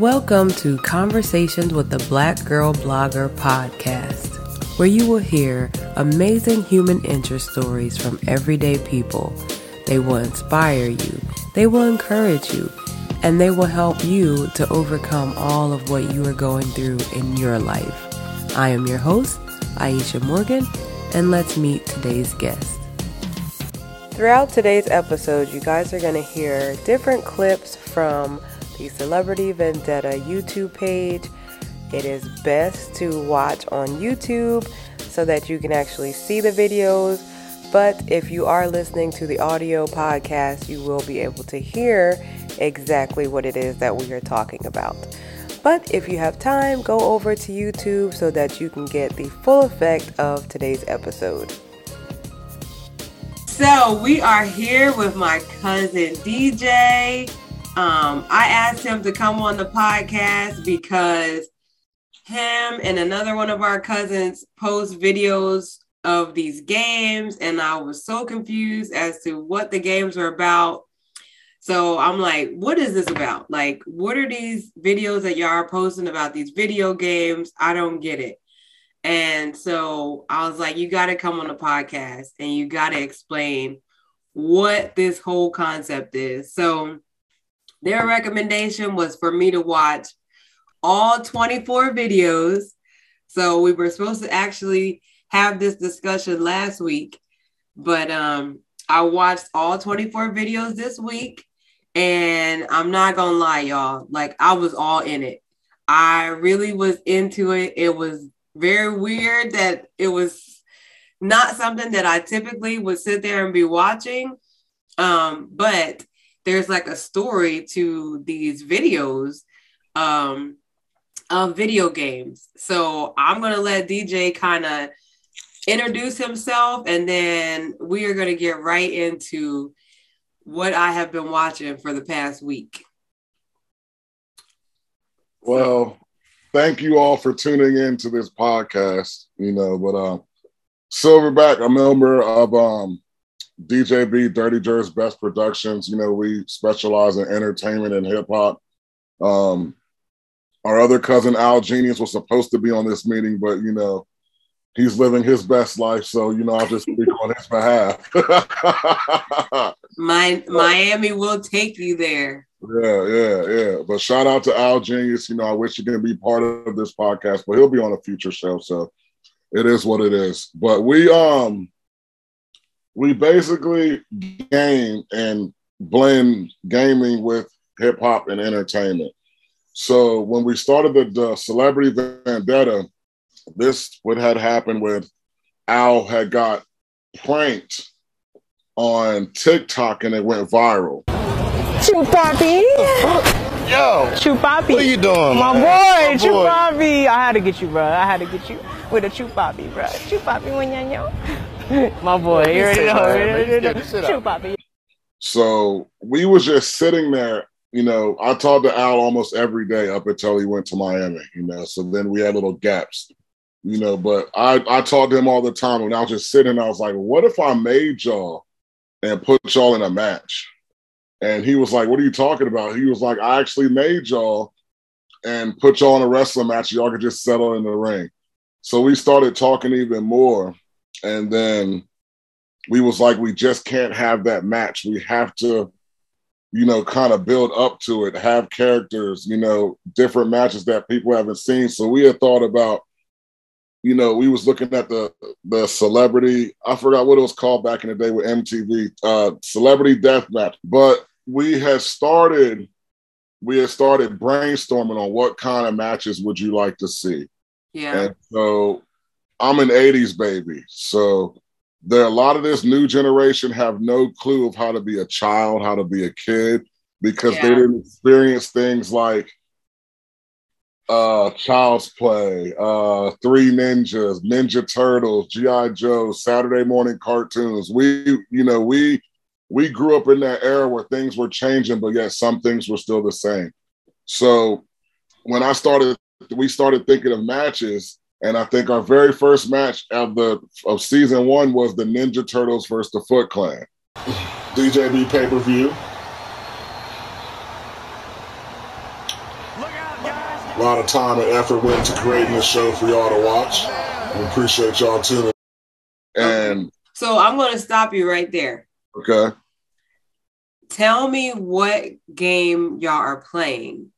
Welcome to Conversations with the Black Girl Blogger podcast, where you will hear amazing human interest stories from everyday people. They will inspire you, they will encourage you, and they will help you to overcome all of what you are going through in your life. I am your host, Aisha Morgan, and let's meet today's guest. Throughout today's episode, you guys are going to hear different clips from the Celebrity Vendetta YouTube page. It is best to watch on YouTube so that you can actually see the videos. But if you are listening to the audio podcast, you will be able to hear exactly what it is that we are talking about. But if you have time, go over to YouTube so that you can get the full effect of today's episode. So, we are here with my cousin DJ. Um, I asked him to come on the podcast because him and another one of our cousins post videos of these games, and I was so confused as to what the games were about. So I'm like, what is this about? Like, what are these videos that y'all are posting about these video games? I don't get it. And so I was like, you got to come on the podcast and you got to explain what this whole concept is. So their recommendation was for me to watch all 24 videos. So we were supposed to actually have this discussion last week, but um, I watched all 24 videos this week. And I'm not gonna lie, y'all, like I was all in it. I really was into it. It was very weird that it was not something that I typically would sit there and be watching. Um, but there's like a story to these videos um, of video games. So I'm gonna let DJ kind of introduce himself, and then we are gonna get right into what I have been watching for the past week. Well, thank you all for tuning in to this podcast. You know, but uh, Silverback, a member of um, DJB, Dirty Jer's Best Productions. You know, we specialize in entertainment and hip hop. Um, our other cousin Al Genius was supposed to be on this meeting, but you know, he's living his best life. So you know, I'll just speak on his behalf. My Miami will take you there. Yeah, yeah, yeah. But shout out to Al Genius. You know, I wish he could be part of this podcast, but he'll be on a future show. So it is what it is. But we um we basically game and blend gaming with hip hop and entertainment. So when we started the, the Celebrity Vendetta, this what had happened with Al had got pranked on TikTok and it went viral. Chupapi. Yo. Chupapi. What are you doing? My man? boy, My boy. Chupapi. I had to get you, bro. I had to get you with a Chupapi, bro. Chupapi when you My boy, you already know. you man. already know. scared the shit out of Chupapi. So we was just sitting there, you know, I talked to Al almost every day up until he went to Miami, you know. So then we had little gaps, you know, but I, I talked to him all the time and I was just sitting, I was like, what if I made y'all and put y'all in a match? And he was like, What are you talking about? He was like, I actually made y'all and put y'all in a wrestling match. Y'all could just settle in the ring. So we started talking even more. And then we was like, we just can't have that match. We have to, you know, kind of build up to it, have characters, you know, different matches that people haven't seen. So we had thought about, you know, we was looking at the the celebrity, I forgot what it was called back in the day with MTV, uh, celebrity death match. But we had started, we had started brainstorming on what kind of matches would you like to see. Yeah. And so I'm an 80s baby. So there a lot of this new generation have no clue of how to be a child, how to be a kid, because they didn't experience things like uh Child's Play, uh Three Ninjas, Ninja Turtles, G.I. Joe, Saturday morning cartoons. We, you know, we we grew up in that era where things were changing, but yet some things were still the same. So when I started, we started thinking of matches, and I think our very first match of the of season one was the Ninja Turtles versus the Foot Clan. DJB pay per view. Look out! A lot of time and effort went into creating this show for y'all to watch. We appreciate y'all tuning. In. And So I'm going to stop you right there. okay, Tell me what game y'all are playing.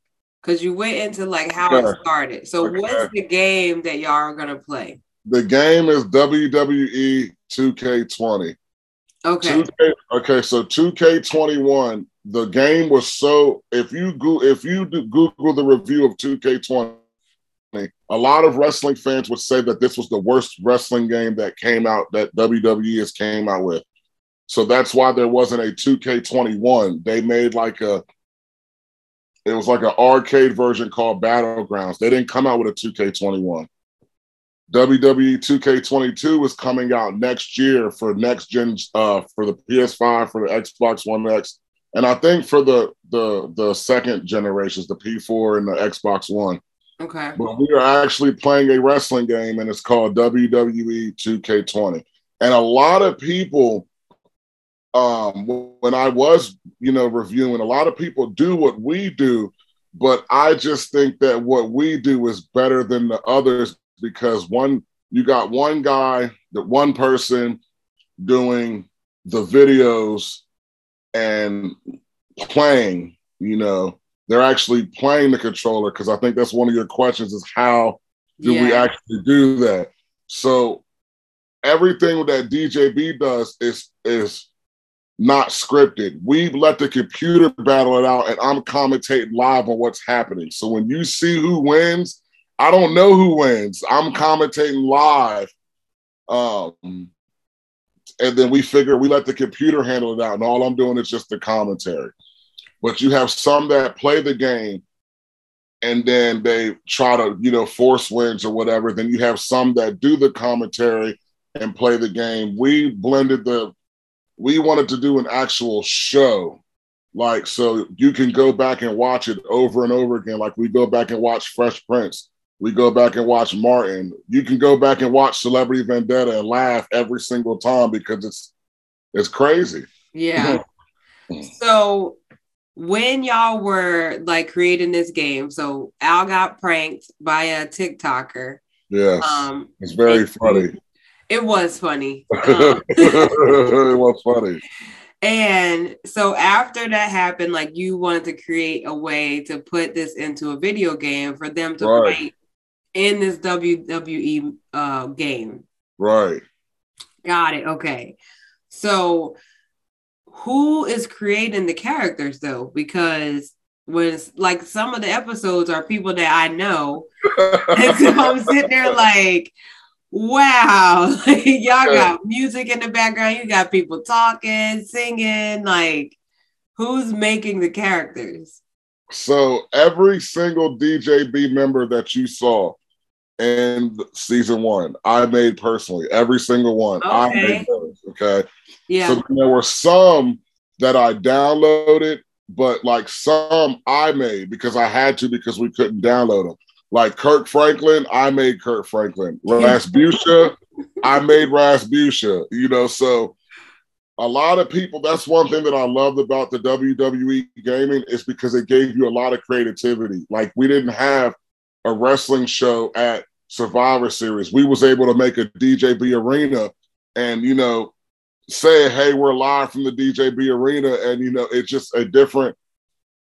Because you went into like how it started. So Okay. what's the game that y'all are gonna play? the game is WWE 2K20. Okay. 2K, okay, so 2K21, the game was so if you go if you do Google the review of 2K20, a lot of wrestling fans would say that this was the worst wrestling game that came out that WWE has came out with. So that's why there wasn't a 2K21. They made like a it was like an arcade version called Battlegrounds. They didn't come out with a 2K21. WWE 2K22 is coming out next year for next gen uh for the PS5 for the Xbox One X and I think for the the the second generations the P4 and the Xbox One Okay. but we are actually playing a wrestling game and it's called WWE 2K20 and a lot of people um when I was you know reviewing a lot of people do what we do but I just think that what we do is better than the others because one you got one guy the one person doing the videos and playing you know they're actually playing the controller because I think that's one of your questions is how do we actually do that? So everything that DJB does is is not scripted. We've let the computer battle it out, and I'm commentating live on what's happening. So when you see who wins, I don't know who wins. I'm commentating live. Um, and then we figure we let the computer handle it out, and all I'm doing is just the commentary. But you have some that play the game and then they try to, you know, force wins or whatever. Then you have some that do the commentary and play the game. We blended the, we wanted to do an actual show. Like, so you can go back and watch it over and over again. Like, we go back and watch Fresh Prince. We go back and watch Martin. You can go back and watch Celebrity Vendetta and laugh every single time because it's it's crazy. Yeah. so when y'all were like creating this game, so Al got pranked by a TikToker. Yes, Um, it's very funny. It was funny. Um, it was funny. And so after that happened, like you wanted to create a way to put this into a video game for them to Right. fight in this WWE uh, game. Right. Got it. Okay. So who is creating the characters though? Because when it's- like some of the episodes are people that I know. And so I'm sitting there like, wow, like, y'all got music in the background, you got people talking, singing, like who's making the characters? So every single DJB member that you saw in season one, I made personally. Every single one. I Okay. made those. Okay. Yeah. So there were some that I downloaded, but like some I made because I had to because we couldn't download them. Like Kirk Franklin, I made Kirk Franklin. Rasputia, I made Rasputia. You know, so a lot of people. That's one thing that I loved about the WWE gaming is because it gave you a lot of creativity. Like we didn't have a wrestling show at Survivor Series. We was able to make a DJB arena, and you know, say, "Hey, we're live from the DJB arena," and you know, it's just a different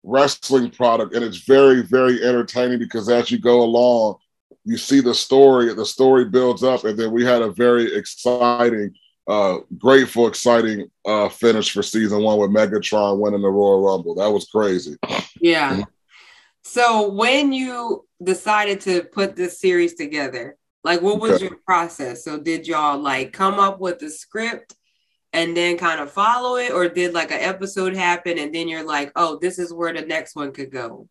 wrestling product, and it's very, very entertaining because as you go along, you see the story. The story builds up, and then we had a very exciting, uh, grateful, exciting uh, finish for season one with Megatron winning the Royal Rumble. That was crazy. Yeah. So when you decided to put this series together, like what was Okay. your process? So did y'all like come up with the script and then kind of follow it, or did like an episode happen and then you're like, oh, this is where the next one could go?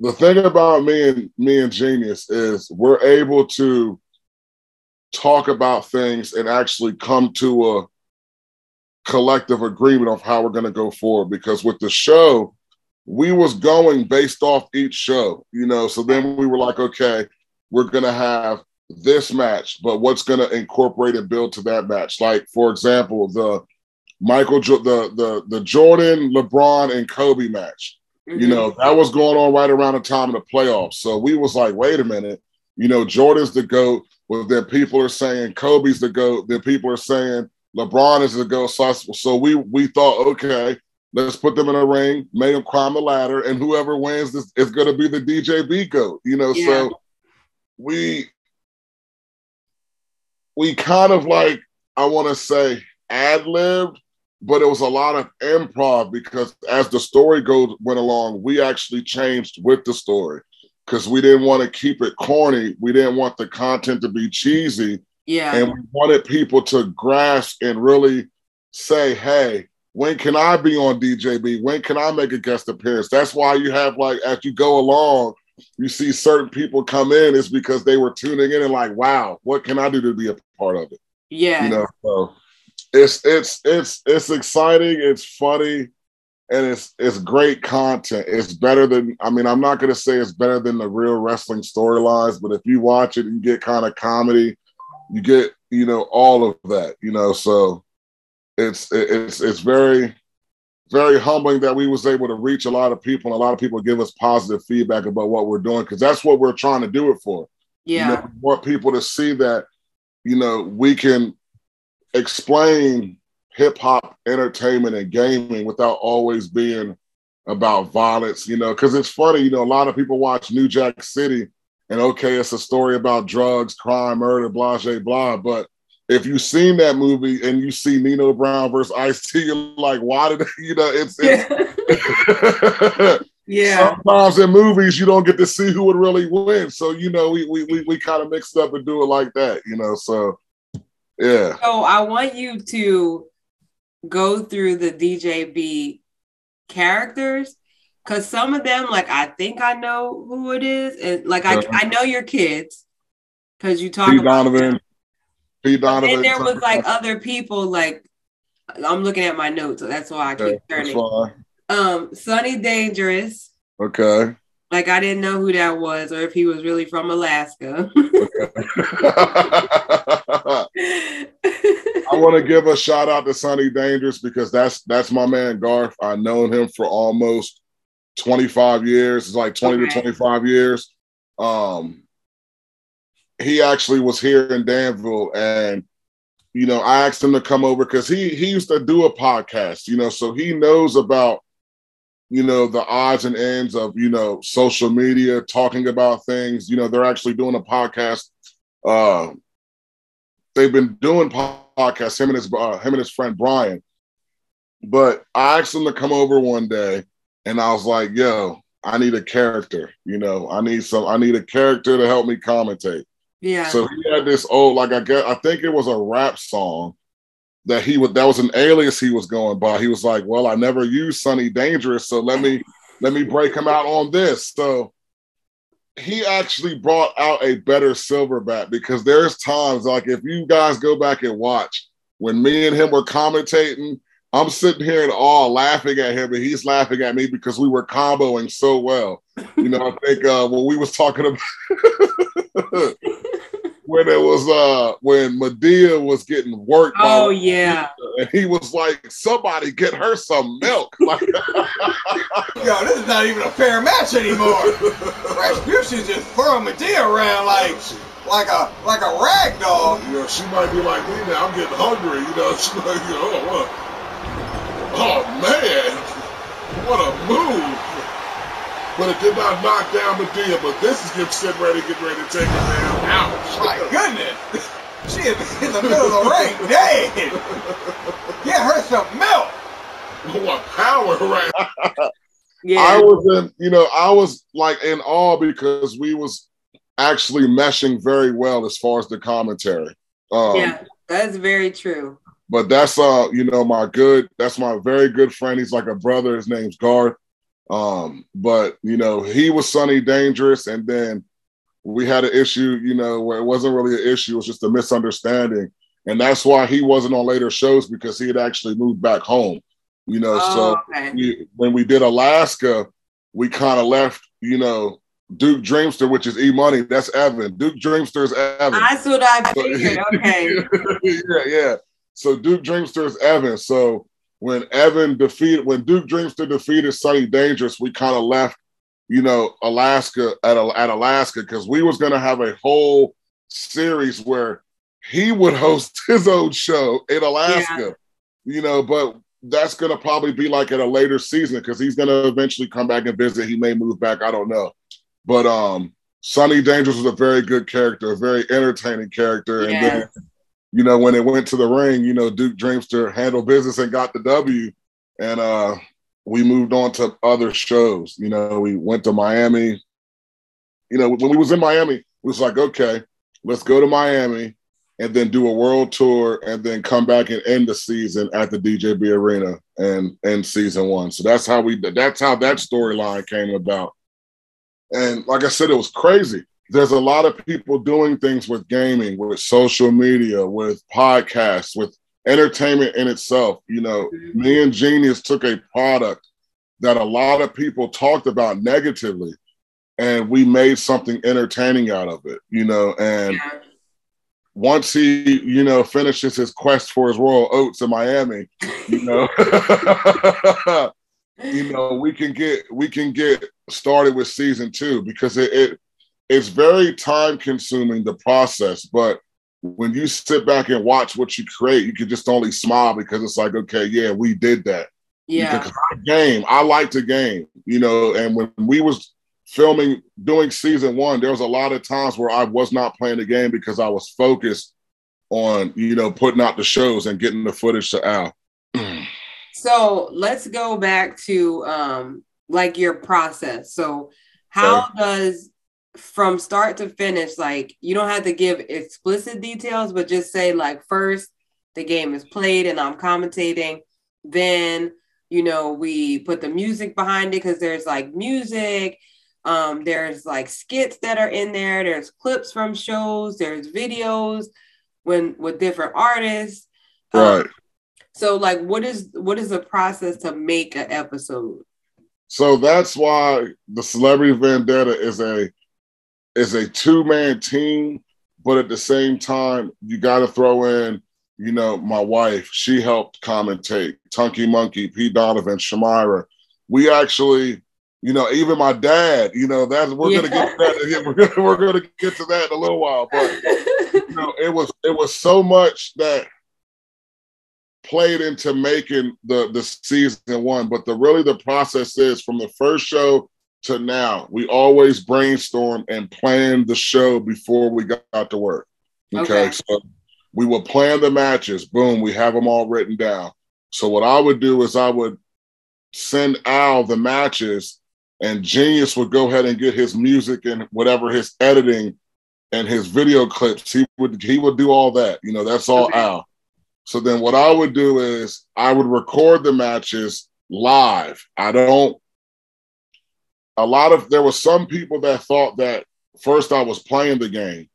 the thing about me and me and Genius is we're able to talk about things and actually come to a collective agreement of how we're going to go forward. Because with the show, we was going based off each show, you know. So then we were like, okay, we're going to have this match, but what's going to incorporate and build to that match? Like for example, the Michael, Jo- the the the Jordan, LeBron, and Kobe match Mm-hmm. You know, that was going on right around the time of the playoffs. So we was like, wait a minute, you know, Jordan's the GOAT. Well, then people are saying Kobe's the GOAT. Then people are saying LeBron is the GOAT. So, so we we thought, okay, let's put them in a ring, make them climb the ladder, and whoever wins this is going to be the DJB GOAT. You know, yeah. so we we kind of like I want to say ad libbed, but it was a lot of improv because as the story goes went along, we actually changed with the story because we didn't want to keep it corny. We didn't want the content to be cheesy. Yeah. And we wanted people to grasp and really say, hey, when can I be on DJB? When can I make a guest appearance? That's why you have like as you go along, you see certain people come in, it's because they were tuning in and like, wow, what can I do to be a part of it? Yeah. You know, so it's it's it's it's exciting, it's funny, and it's it's great content. It's better than I mean, I'm not gonna say it's better than the real wrestling storylines, but if you watch it, you get kind of comedy, you get, you know, all of that, you know, so it's it's it's very very humbling that we was able to reach a lot of people and a lot of people give us positive feedback about what we're doing because that's what we're trying to do it for. Yeah. You know, we want people to see that, you know, we can explain hip hop entertainment and gaming without always being about violence, you know, because it's funny, you know, a lot of people watch New Jack City and okay, it's a story about drugs, crime, murder, blah, blah, blah. But if you've seen that movie and you see Nino Brown versus Ice T, you're like, why did you know? It's, it's yeah. Sometimes in movies you don't get to see who would really win, so you know we we we, we kind of mixed up and do it like that, you know. So yeah. So I want you to go through the DJB characters because some of them, like I think I know who it is, and like I uh-huh. I know your kids because you talk Pete about Donovan. Them. Pete Donovan. And there was like other people like I'm looking at my notes, so that's why I keep okay, turning. Um, Sonny Dangerous. Okay. Like I didn't know who that was, or if he was really from Alaska. I want to give a shout out to Sonny Dangerous because that's that's my man Garth. I've known him for almost 25 years. It's like 20 okay. to 25 years. Um, he actually was here in Danville and you know, I asked him to come over because he he used to do a podcast, you know, so he knows about you know the odds and ends of you know social media talking about things. You know they're actually doing a podcast. Uh they've been doing podcasts him and his uh, him and his friend brian. But i asked him to come over one day and i was like yo i need a character you know i need some i need a character to help me commentate. Yeah. So he had this old, like I guess I think it was a rap song that he would that was an alias he was going by. He was like, Well, I never used Sonny Dangerous, so let me let me break him out on this. So he actually brought out a better silverback because there's times like if you guys go back and watch when me and him were commentating, I'm sitting here in awe laughing at him and he's laughing at me because we were comboing so well. You know, I think uh when we was talking about when it was uh when Madea was getting worked. Oh yeah. And he was like, somebody get her some milk. Like, Yo, this is not even a fair match anymore. Rasputia's just throwing Madea around like like a like a rag doll. You know, she might be like me now. I'm getting hungry. You know, she like, you know, oh, what? Oh man, what a move! But it did not knock down Madea. But this is him sitting ready, getting ready to take her down. Ouch! My goodness, she is in the middle of the ring, dead. Get her some milk. What power, right? yeah. I was in, you know, I was like in awe because we was actually meshing very well as far as the commentary. Um, yeah, that's very true. But that's uh, you know, my good, that's my very good friend. He's like a brother. His name's Garth. Um, but you know, he was Sonny Dangerous, and then we had an issue, you know, where it wasn't really an issue, it was just a misunderstanding. And that's why he wasn't on later shows because he had actually moved back home. You know, oh, so okay. we, when we did Alaska, we kind of left, you know, Duke Dreamster, which is E Money, that's Evan. Duke Dreamster is Evan. That's what I figured. okay. yeah, yeah. So Duke Dreamster is Evan. So when Evan defeated when Duke Dreamster defeated Sonny Dangerous, we kind of left, you know, Alaska at at Alaska because we was gonna have a whole series where he would host his own show in Alaska, yeah. you know, but that's gonna probably be like at a later season because he's gonna eventually come back and visit. He may move back, I don't know. But um Sonny Dangerous was a very good character, a very entertaining character. And then, you know, when it went to the ring, you know, Duke Dreamster handled business and got the W. And uh we moved on to other shows. You know, we went to Miami. You know, when we was in Miami, it was like, okay, let's go to Miami and then do a world tour and then come back and end the season at the DJB Arena and end season one. So that's how we that's how that storyline came about. And like I said, it was crazy. There's a lot of people doing things with gaming, with social media, with podcasts, with entertainment in itself. You know, mm-hmm. me and Genius took a product that a lot of people talked about negatively, and we made something entertaining out of it, you know. And yeah. once he, you know, finishes his quest for his royal oats in Miami, you know, you know, we can get we can get started with season two because it, it it's very time consuming the process, but when you sit back and watch what you create, you can just only smile because it's like, okay, yeah, we did that. Yeah. Because I game, I like to game, you know, and when we was filming doing season one, there was a lot of times where I was not playing the game because I was focused on, you know, putting out the shows and getting the footage to Al. So let's go back to um, like your process. So how does from start to finish, like you don't have to give explicit details, but just say like first the game is played and I'm commentating. Then, you know, we put the music behind it because there's like music. Um, there's like skits that are in there, there's clips from shows, there's videos when with different artists. Um, right. Um, so like what is what is the process to make an episode? So that's why the Celebrity Vendetta is a is a two man team, but at the same time, you got to throw in, you know, my wife. She helped commentate. Tunky Monkey, P. Donovan, Shamira. We actually, you know, even my dad. You know, that's we're yeah. gonna get to that. We're gonna, we're gonna get to that in a little while, but you know, it was it was so much that played into making the the season one. But the really the process is from the first show to now, we always brainstorm and plan the show before we got to work. Okay? okay. So we will plan the matches. Boom, we have them all written down. So what I would do is I would send Al the matches and Genius would go ahead and get his music and whatever his editing and his video clips. He would he would do all that. You know, that's all okay. Al. So then what I would do is I would record the matches live. I don't a lot of there were some people that thought that first I was playing the game.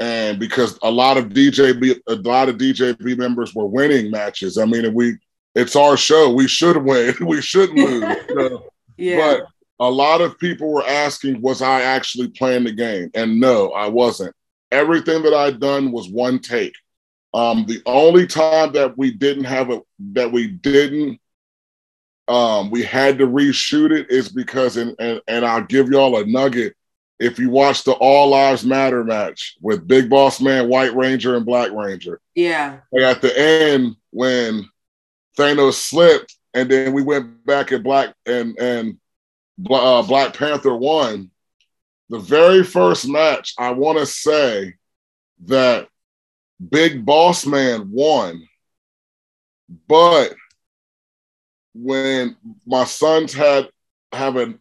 And because a lot of DJB a lot of DJB members were winning matches. I mean, we it's our show. We should win. we shouldn't lose. You know? yeah. But a lot of people were asking, was I actually playing the game? And no, I wasn't. Everything that I'd done was one take. Um, the only time that we didn't have a that we didn't um, we had to reshoot it is because and, and and I'll give y'all a nugget. If you watch the All Lives Matter match with Big Boss Man, White Ranger, and Black Ranger, yeah, at the end when Thanos slipped, and then we went back at Black and and uh, Black Panther won. The very first match, I want to say that Big Boss Man won, but when my sons had have a,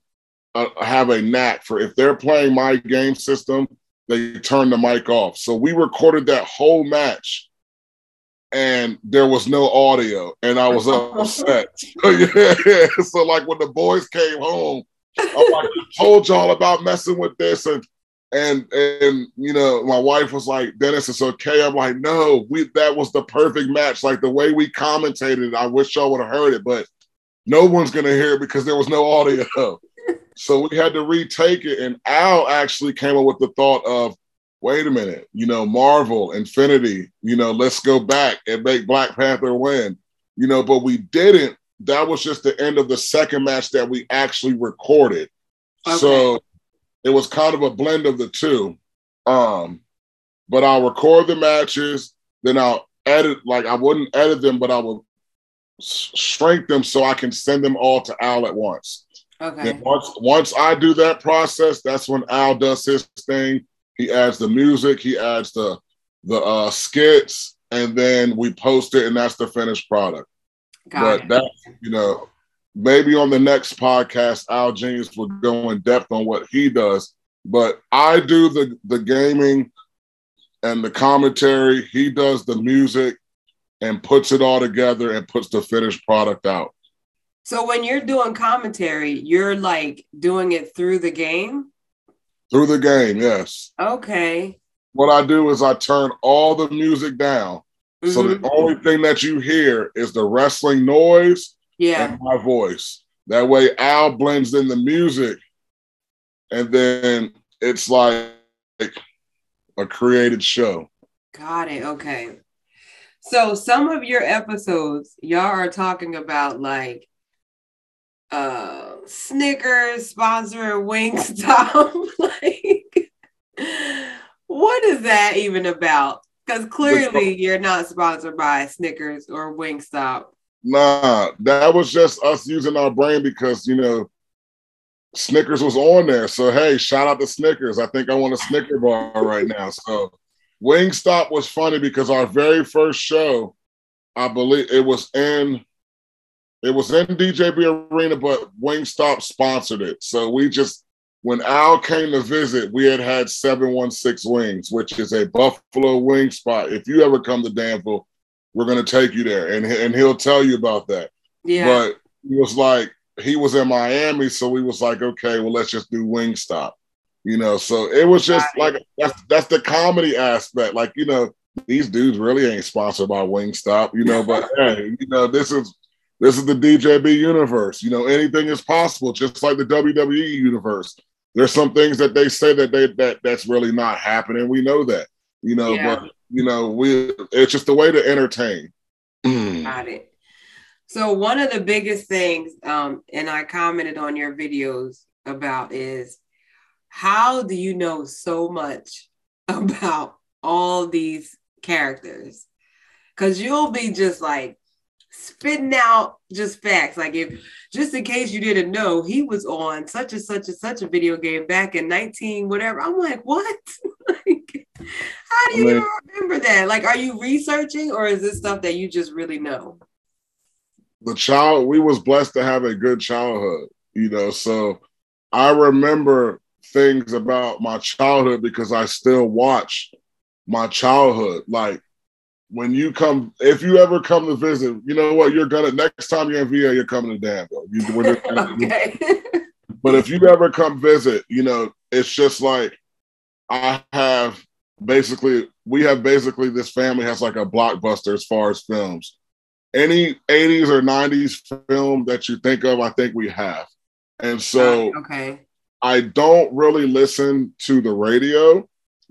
a, have a knack for if they're playing my game system, they turn the mic off. So we recorded that whole match and there was no audio and I was upset. So like when the boys came home, I'm like, I told y'all about messing with this and and and you know my wife was like dennis it's okay i'm like no we that was the perfect match like the way we commentated i wish y'all would have heard it but no one's gonna hear it because there was no audio so we had to retake it and al actually came up with the thought of wait a minute you know marvel infinity you know let's go back and make black panther win you know, but we didn't. That was just the end of the second match that we actually recorded. Okay. So it was kind of a blend of the two. Um, but I'll record the matches, then I'll edit, like I wouldn't edit them, but I will s- shrink them so I can send them all to Al at once. Okay. And once once I do that process, that's when Al does his thing. He adds the music, he adds the the uh, skits, and then we post it, and that's the finished product. Got but it. that you know, maybe on the next podcast, Al Genius will go in depth on what he does. But I do the the gaming and the commentary. He does the music and puts it all together and puts the finished product out. So when you're doing commentary, you're like doing it through the game? Through the game, yes. Okay. What I do is I turn all the music down. So Mhm. the only thing that you hear is the wrestling noise yeah. and my voice. That way Al blends in the music and then it's like a created show. Got it. Okay. So some of your episodes, y'all are talking about like uh Snickers sponsor Wingstop. like what is that even about? Because clearly you're not sponsored by Snickers or Wingstop. Nah, that was just us using our brain because you know Snickers was on there. So hey, shout out to Snickers. I think I want a Snicker bar right now. So Wingstop was funny because our very first show, I believe it was in it was in DJB Arena, but Wingstop sponsored it. So we just when Al came to visit, we had had 716 Wings, which is a buffalo wing spot. If you ever come to Danville, we're going to take you there and, and he'll tell you about that. Yeah. But he was like, he was in Miami, so we was like, okay, well, let's just do Wingstop. You know, so it was just Got like that's that's the comedy aspect. Like, you know, these dudes really ain't sponsored by Wingstop, you know, but hey, you know, this is this is the DJB universe. You know, anything is possible, just like the WWE universe. There's some things that they say that they that that's really not happening. We know that, you know, Yeah. but you know, we it's just a way to entertain. Got it. So one of the biggest things, um, and I commented on your videos about is how do you know so much about all these characters? Because you'll be just like spitting out just facts. Like if just in case you didn't know, he was on such and such and such a video game back in 19, whatever. I'm like, what? like, how do you even remember that? Like, are you researching or is this stuff that you just really know? the child we was blessed to have a good childhood you know so i remember things about my childhood because i still watch my childhood like when you come if you ever come to visit you know what you're gonna next time you're in va you're coming to danville you, we're just gonna- okay. but if you ever come visit, you know, it's just like I have basically we have basically this family has like a blockbuster as far as films. Any 80s or 90s film that you think of, I think we have. And so okay. I don't really listen to the radio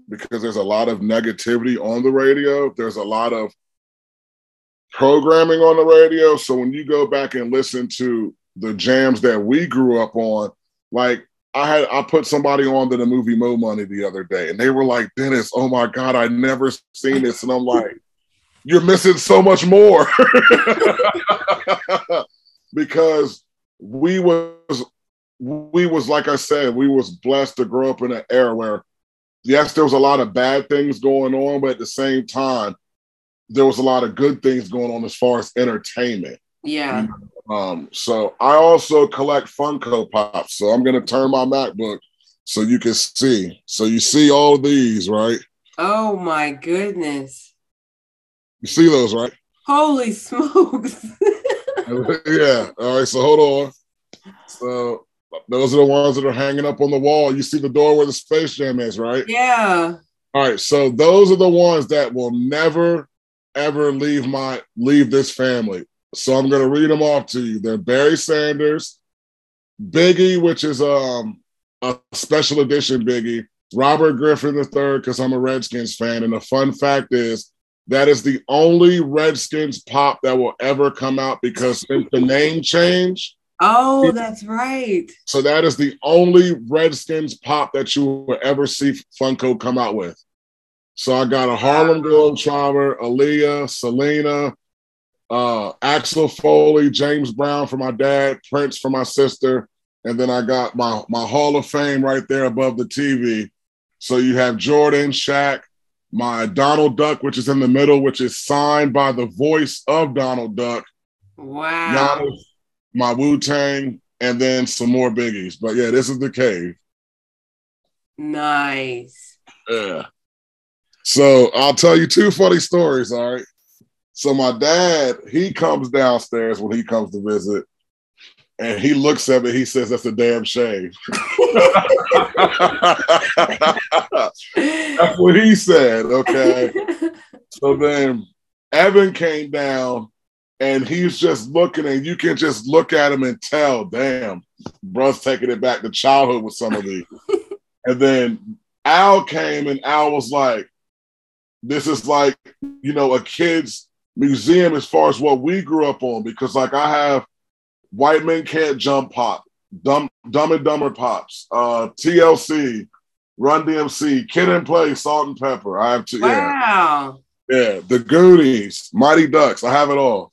because there's a lot of negativity on the radio. There's a lot of programming on the radio. So when you go back and listen to the jams that we grew up on, like I had I put somebody on to the movie Mo Money the other day, and they were like, Dennis, oh my God, I never seen this. And I'm like, you're missing so much more. because we was we was like I said, we was blessed to grow up in an era where yes, there was a lot of bad things going on, but at the same time, there was a lot of good things going on as far as entertainment. Yeah. Um, so I also collect Funko Pops. So I'm gonna turn my MacBook so you can see. So you see all these, right? Oh my goodness. You see those, right? Holy smokes. yeah. All right. So hold on. So those are the ones that are hanging up on the wall. You see the door where the Space Jam is, right? yeah. All right. So those are the ones that will never, ever leave my leave this family. So I'm gonna read them off to you. They're Barry Sanders, Biggie, which is um a special edition Biggie, Robert Griffin III, because I'm a Redskins fan. And the fun fact is, That is the only Redskins pop that will ever come out because since the name change, Oh, that's right. so that is the only Redskins pop that you will ever see Funko come out with. So I got a Harlem Globetrotter, Aaliyah, Selena, uh, Axel Foley, James Brown for my dad, Prince for my sister, and then I got my my Hall of Fame right there above the TV. So you have Jordan, Shaq, my Donald Duck, which is in the middle, which is signed by the voice of Donald Duck, Wow. Giannis, my Wu Tang, and then some more biggies. But yeah, this is the cave. Nice. Yeah. So I'll tell you two funny stories. All right. So my dad, he comes downstairs when he comes to visit, and he looks at me. He says, "That's a damn shame." That's what he said. Okay. So then Evan came down, and he's just looking, and you can just look at him and tell, damn, bruh's taking it back to childhood with some of these. and then Al came, and Al was like, this is like, you know, a kid's museum as far as what we grew up on, because like I have White Men Can't Jump Pop, Dumb, Dumb and Dumber Pops, uh, TLC, Run DMC, Kid and Play, Salt-N-Pepa. I have two, yeah. wow. Yeah, the Goonies, Mighty Ducks. I have it all.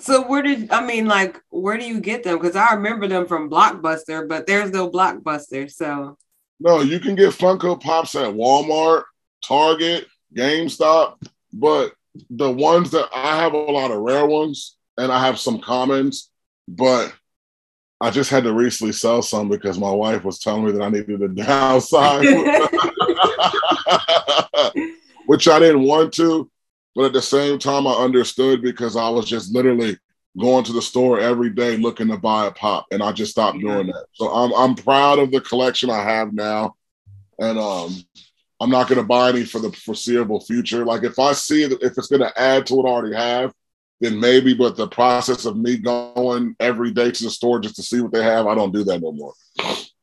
So where did I mean like where do you get them? Because I remember them from Blockbuster, but there's no Blockbuster. So No, you can get Funko Pops at Walmart, Target, GameStop, but the ones that I have a lot of rare ones and I have some commons, but I just had to recently sell some because my wife was telling me that I needed to downsize, which I didn't want to. But at the same time, I understood because I was just literally going to the store every day looking to buy a pop, and I just stopped doing that. So I'm I'm proud of the collection I have now, and um, I'm not going to buy any for the foreseeable future. Like if I see that if it's going to add to what I already have, then maybe. But the process of me going every day to the store just to see what they have, I don't do that no more.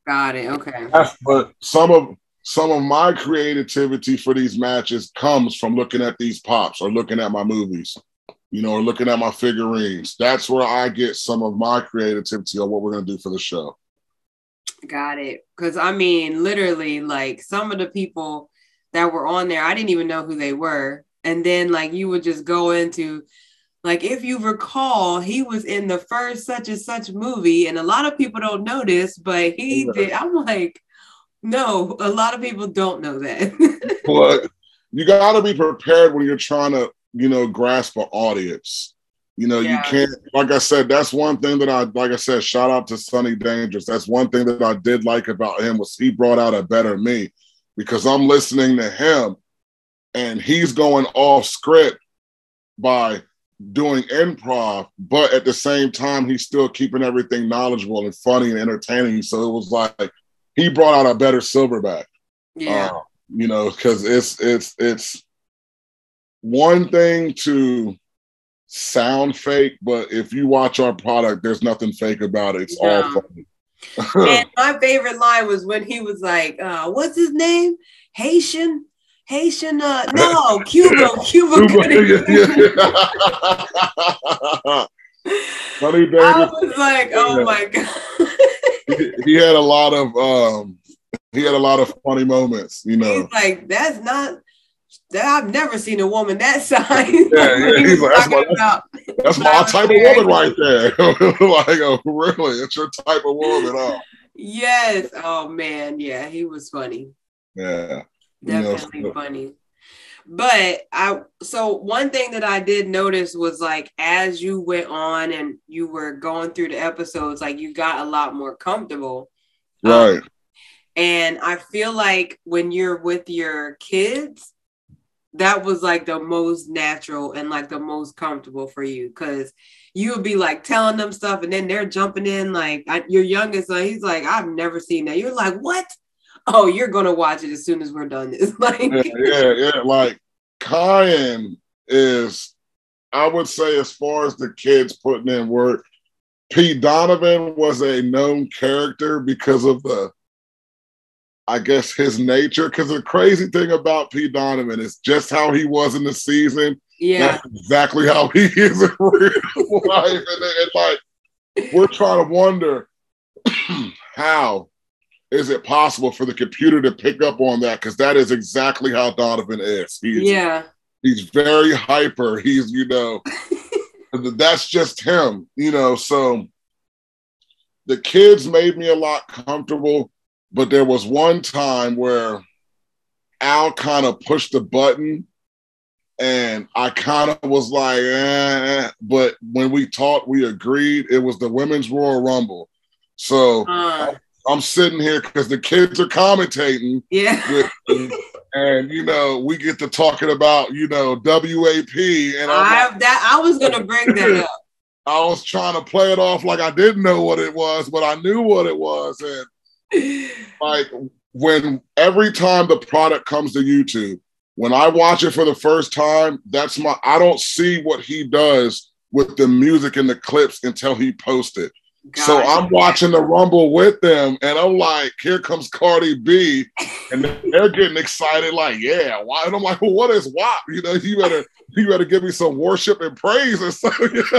got it. Okay. But some of some of my creativity for these matches comes from looking at these pops or looking at my movies, you know, or looking at my figurines. That's where I get some of my creativity on what we're going to do for the show. Got it. Because I mean, literally, like some of the people that were on there, I didn't even know who they were. And then, like, you would just go into, like, if you recall, he was in the first such and such movie, and a lot of people don't notice, but he Yeah. did. I'm like, no, a lot of people don't know that. But you got to be prepared when you're trying to, you know, grasp an audience. You know, Yeah. you can't, like I said, that's one thing that I, like I said, shout out to Sonny Dangerous. That's one thing that I did like about him was he brought out a better me because I'm listening to him and he's going off script by doing improv, but at the same time, he's still keeping everything knowledgeable and funny and entertaining. So it was like he brought out a better silverback. yeah. Uh, you know, because it's it's it's one thing to sound fake, but if you watch our product, there's nothing fake about it. It's all funny. and my favorite line was when he was like, uh, what's his name? Haitian? Haitian, uh, no, Cuba, Cuba. Funny I David, was like, oh my God. he, he had a lot of um, he had a lot of funny moments. You know, He's like, that's not, that I've never seen a woman that size. Yeah, yeah, he's like, that's my- about- that's my type of woman right there. like, oh, really? It's your type of woman, huh? Yes. Oh man. Yeah, he was funny. Yeah. You know, Definitely so- funny. But I so one thing that I did notice was like as you went on and you were going through the episodes, like you got a lot more comfortable. Um, Right. And I feel like when you're with your kids, that was like the most natural and like the most comfortable for you because you would be like telling them stuff and then they're jumping in. Like I, your youngest son, he's like, I've never seen that. You're like, what? Oh, you're gonna watch it as soon as we're done this. like, yeah, yeah, yeah. Like Kyan is, I would say, as far as the kids putting in work, Pete Donovan was a known character because of the I guess his nature. Because the crazy thing about Pete Donovan is just how he was in the season. Yeah. That's exactly how he is in real life. And, and like we're trying to wonder how is it possible for the computer to pick up on that? Because that is exactly how Donovan is. He is Yeah. he's very hyper. He's, you know, that's just him, you know. So the kids made me a lot comfortable, but there was one time where Al kind of pushed the button and I kind of was like, eh, but when we talked, we agreed it was the women's Royal Rumble. So Uh, I'm sitting here because the kids are commentating yeah. me, and you know we get to talking about you know WAP, and I'm like, that I was gonna bring that up. I was trying to play it off like I didn't know what it was, but I knew what it was, and like when every time the product comes to YouTube, when I watch it for the first time, that's my I don't see what he does with the music and the clips until he posts it. So I'm watching the Rumble with them, and I'm like, here comes Cardi B, and they're getting excited, like, yeah, why? And I'm like, well, what is WAP? You know, you better you better give me some worship and praise or something.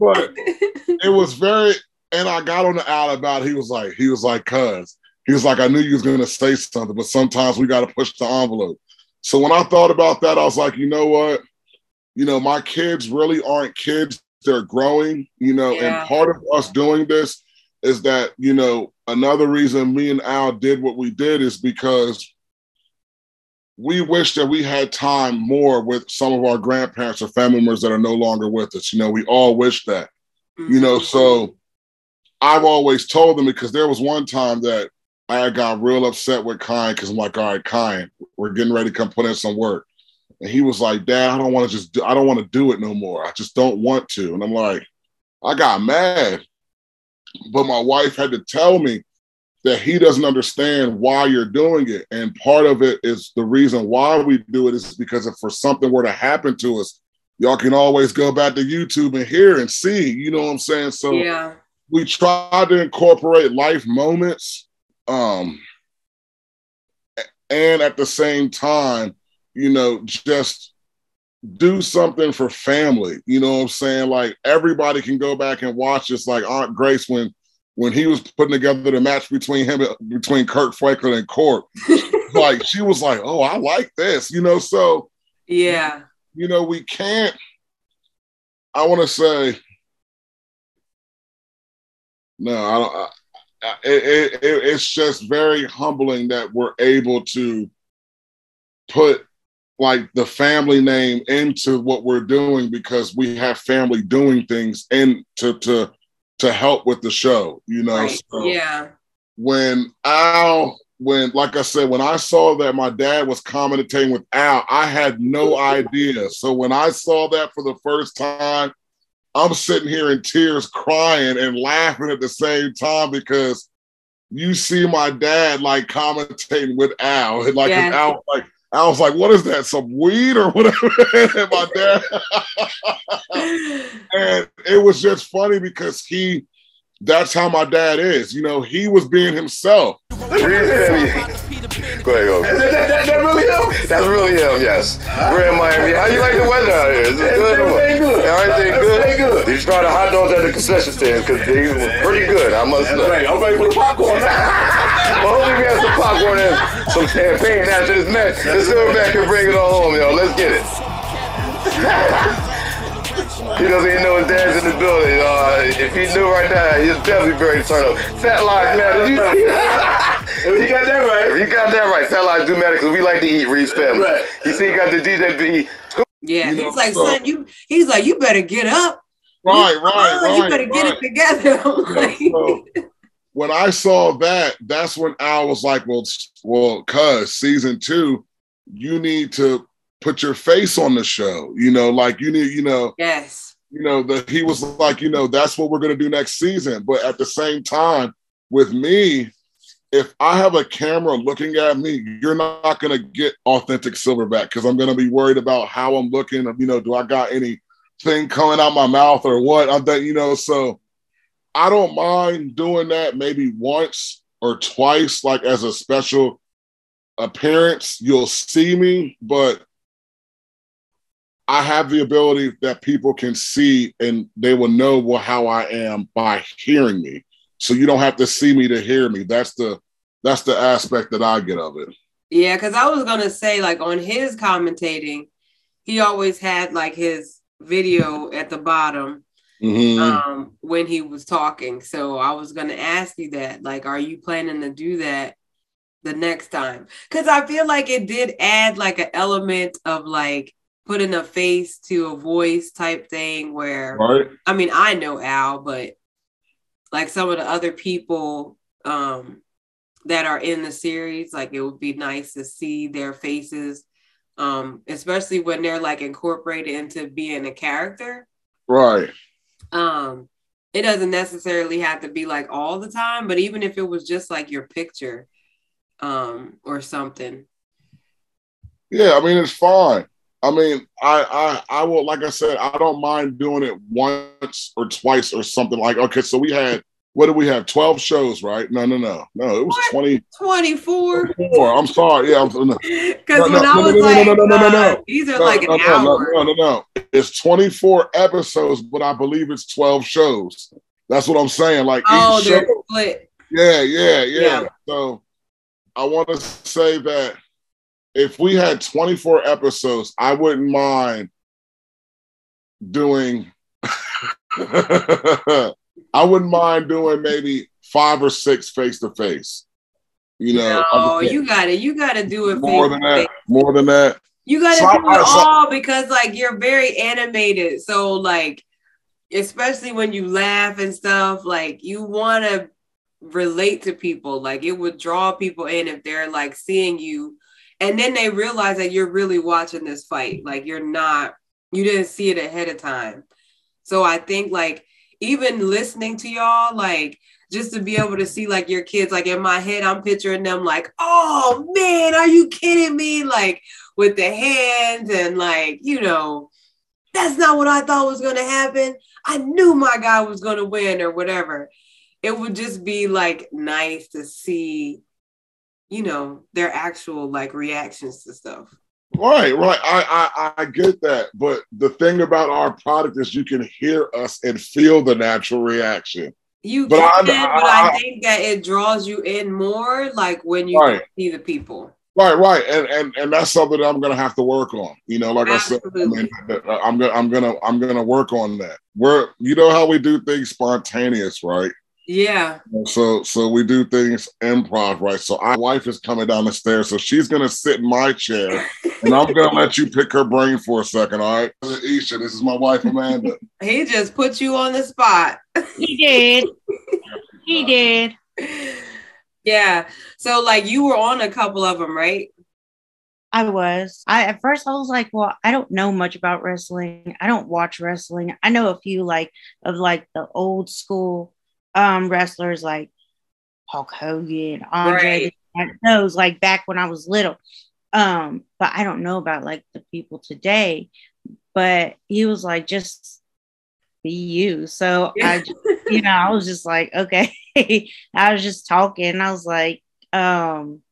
but it was very, and I got on the out about. It. He was like, he was like, cuz he was like, I knew you was gonna say something, but sometimes we got to push the envelope. So when I thought about that, I was like, you know what? You know, my kids really aren't kids; they're growing. You know, Yeah. and part of us doing this is that you know another reason me and Al did what we did is because we wish that we had time more with some of our grandparents or family members that are no longer with us. You know, we all wish that you know mm-hmm. so i've always told them because there was one time that i got real upset with Kyan because i'm like all right Kyan, we're getting ready to come put in some work and he was like dad i don't want to just do, i don't want to do it no more i just don't want to and i'm like i got mad but my wife had to tell me that he doesn't understand why you're doing it and part of it is the reason why we do it is because if for something were to happen to us y'all can always go back to YouTube and hear and see. You know what I'm saying? So yeah. we try to incorporate life moments, um, and at the same time, you know, just do something for family. You know what I'm saying? Like everybody can go back and watch this. Like Aunt Grace when when he was putting together the match between him between Kirk Franklin and Court, like she was like, "Oh, I like this," you know. So Yeah. you know, we can't. I want to say, no, I don't. I, I, it, it, it's just very humbling that we're able to put like the family name into what we're doing because we have family doing things and to to to help with the show. You know, Right. So Yeah. when Al, when like I said, when I saw that my dad was commentating with Al, I had no idea. So when I saw that for the first time, I'm sitting here in tears, crying and laughing at the same time because you see my dad like commentating with Al, and like. Al like. I was like, "What is that? Some weed or whatever?" and my dad, and it was just funny because he that's how my dad is you know he was being himself Go ahead, go. That, that, that, that really him? That's really him, yes. We're in Miami. How you like the weather out here? Is it good? Everything good. Everything good? good. Did you try the hot dogs at the concession stand? Because they were pretty good, I must That's say. right. I'm ready for the popcorn. Well, hopefully we have some popcorn and some champagne after this match. Let's go back and bring it all home, y'all. Let's get it. He doesn't even know his dad's in the building. Uh, if he knew right now, he's definitely ready to turn up. Fat Lock, man, did you If you got that right. You got that right. Fat Lock do matter because we like to eat Reed's family. Right. You see, he got the DJ B. Yeah. You know, He's like, so- son, you he's like, you better get up. right Oh, right right you better get right. it together. Like, So, when i saw that that's when al was like well well cuz season two you need to put your face on the show you know like you need you know yes. you know that he was like you know that's what we're going to do next season but at the same time with me if i have a camera looking at me you're not going to get authentic silverback because i'm going to be worried about how i'm looking you know do i got anything coming out my mouth or what i'm that you know so I don't mind doing that maybe once or twice, like as a special appearance. You'll see me, but I have the ability that people can see and they will know well, how I am by hearing me. So you don't have to see me to hear me. That's the that's the aspect that I get of it. Yeah, because I was gonna say, like on his commentating, he always had like his video at the bottom Mhm. um when he was talking. So I was gonna ask you that. Like, are you planning to do that the next time? Because I feel like it did add like an element of like putting a face to a voice type thing where right? I mean, I know Al, but like some of the other people um, that are in the series, like it would be nice to see their faces, um, especially when they're like incorporated into being a character. Right. Um, it doesn't necessarily have to be like all the time, but even if it was just like your picture um, or something. Yeah, I mean it's fine. I mean, I I I will like I said, I don't mind doing it once or twice or something like okay, so we had what did we have? 12 shows, right? No, no, no. No, it was What? 24. 24. I'm sorry. Yeah, I'm no, Because No, when no, I was no, no, like, no, no, no, no, no. these are like an hour. No, no, no, no. It's 24 episodes, but I believe it's 12 shows. That's what I'm saying. Like Oh, each show. split. Yeah, yeah, yeah, Yeah. So I want to say that if we had 24 episodes, I wouldn't mind doing I wouldn't mind doing maybe five or six face to face. You know, No, you got to You got to do it. more than that. More than that. You got to So do it so- all because, like, you're very animated. So, like, especially when you laugh and stuff, like, you want to relate to people. Like, it would draw people in if they're like seeing you, and then they realize that you're really watching this fight. Like, you're not. You didn't see it ahead of time. So I think like even listening to y'all, like just to be able to see like your kids, like in my head, I'm picturing them like, oh man, are you kidding me? Like with the hands and like, you know, that's not what I thought was gonna happen. I knew my guy was gonna win or whatever. It would just be like nice to see, you know, their actual like reactions to stuff. Right, right. I, I I get that, but the thing about our product is you can hear us and feel the natural reaction. You But I- can, but I, I- think that it draws you in more, like when you Right. see the people. Right, right, and and and that's something that I'm gonna have to work on. You know, like I said, I Absolutely. mean, uh, I'm gonna I'm gonna I'm gonna work on that. We're you know how we do things spontaneous, right? Yeah. So so we do things improv, right? So my wife is coming down the stairs, so she's gonna sit in my chair, and I'm gonna let you pick her brain for a second, all right? Aisha, this is my wife Amanda. He just put you on the spot. He did. He did. Yeah. So like you were on a couple of them, right? I was. I at first I was like, well, I don't know much about wrestling. I don't watch wrestling. I know a few like of like the old school um wrestlers like Hulk Hogan, Andre, those like back when I was little. Um, but I don't know about like the people today. But he was like, just be you. So I just, you know, I was just like, okay. I was just talking. I was like, um,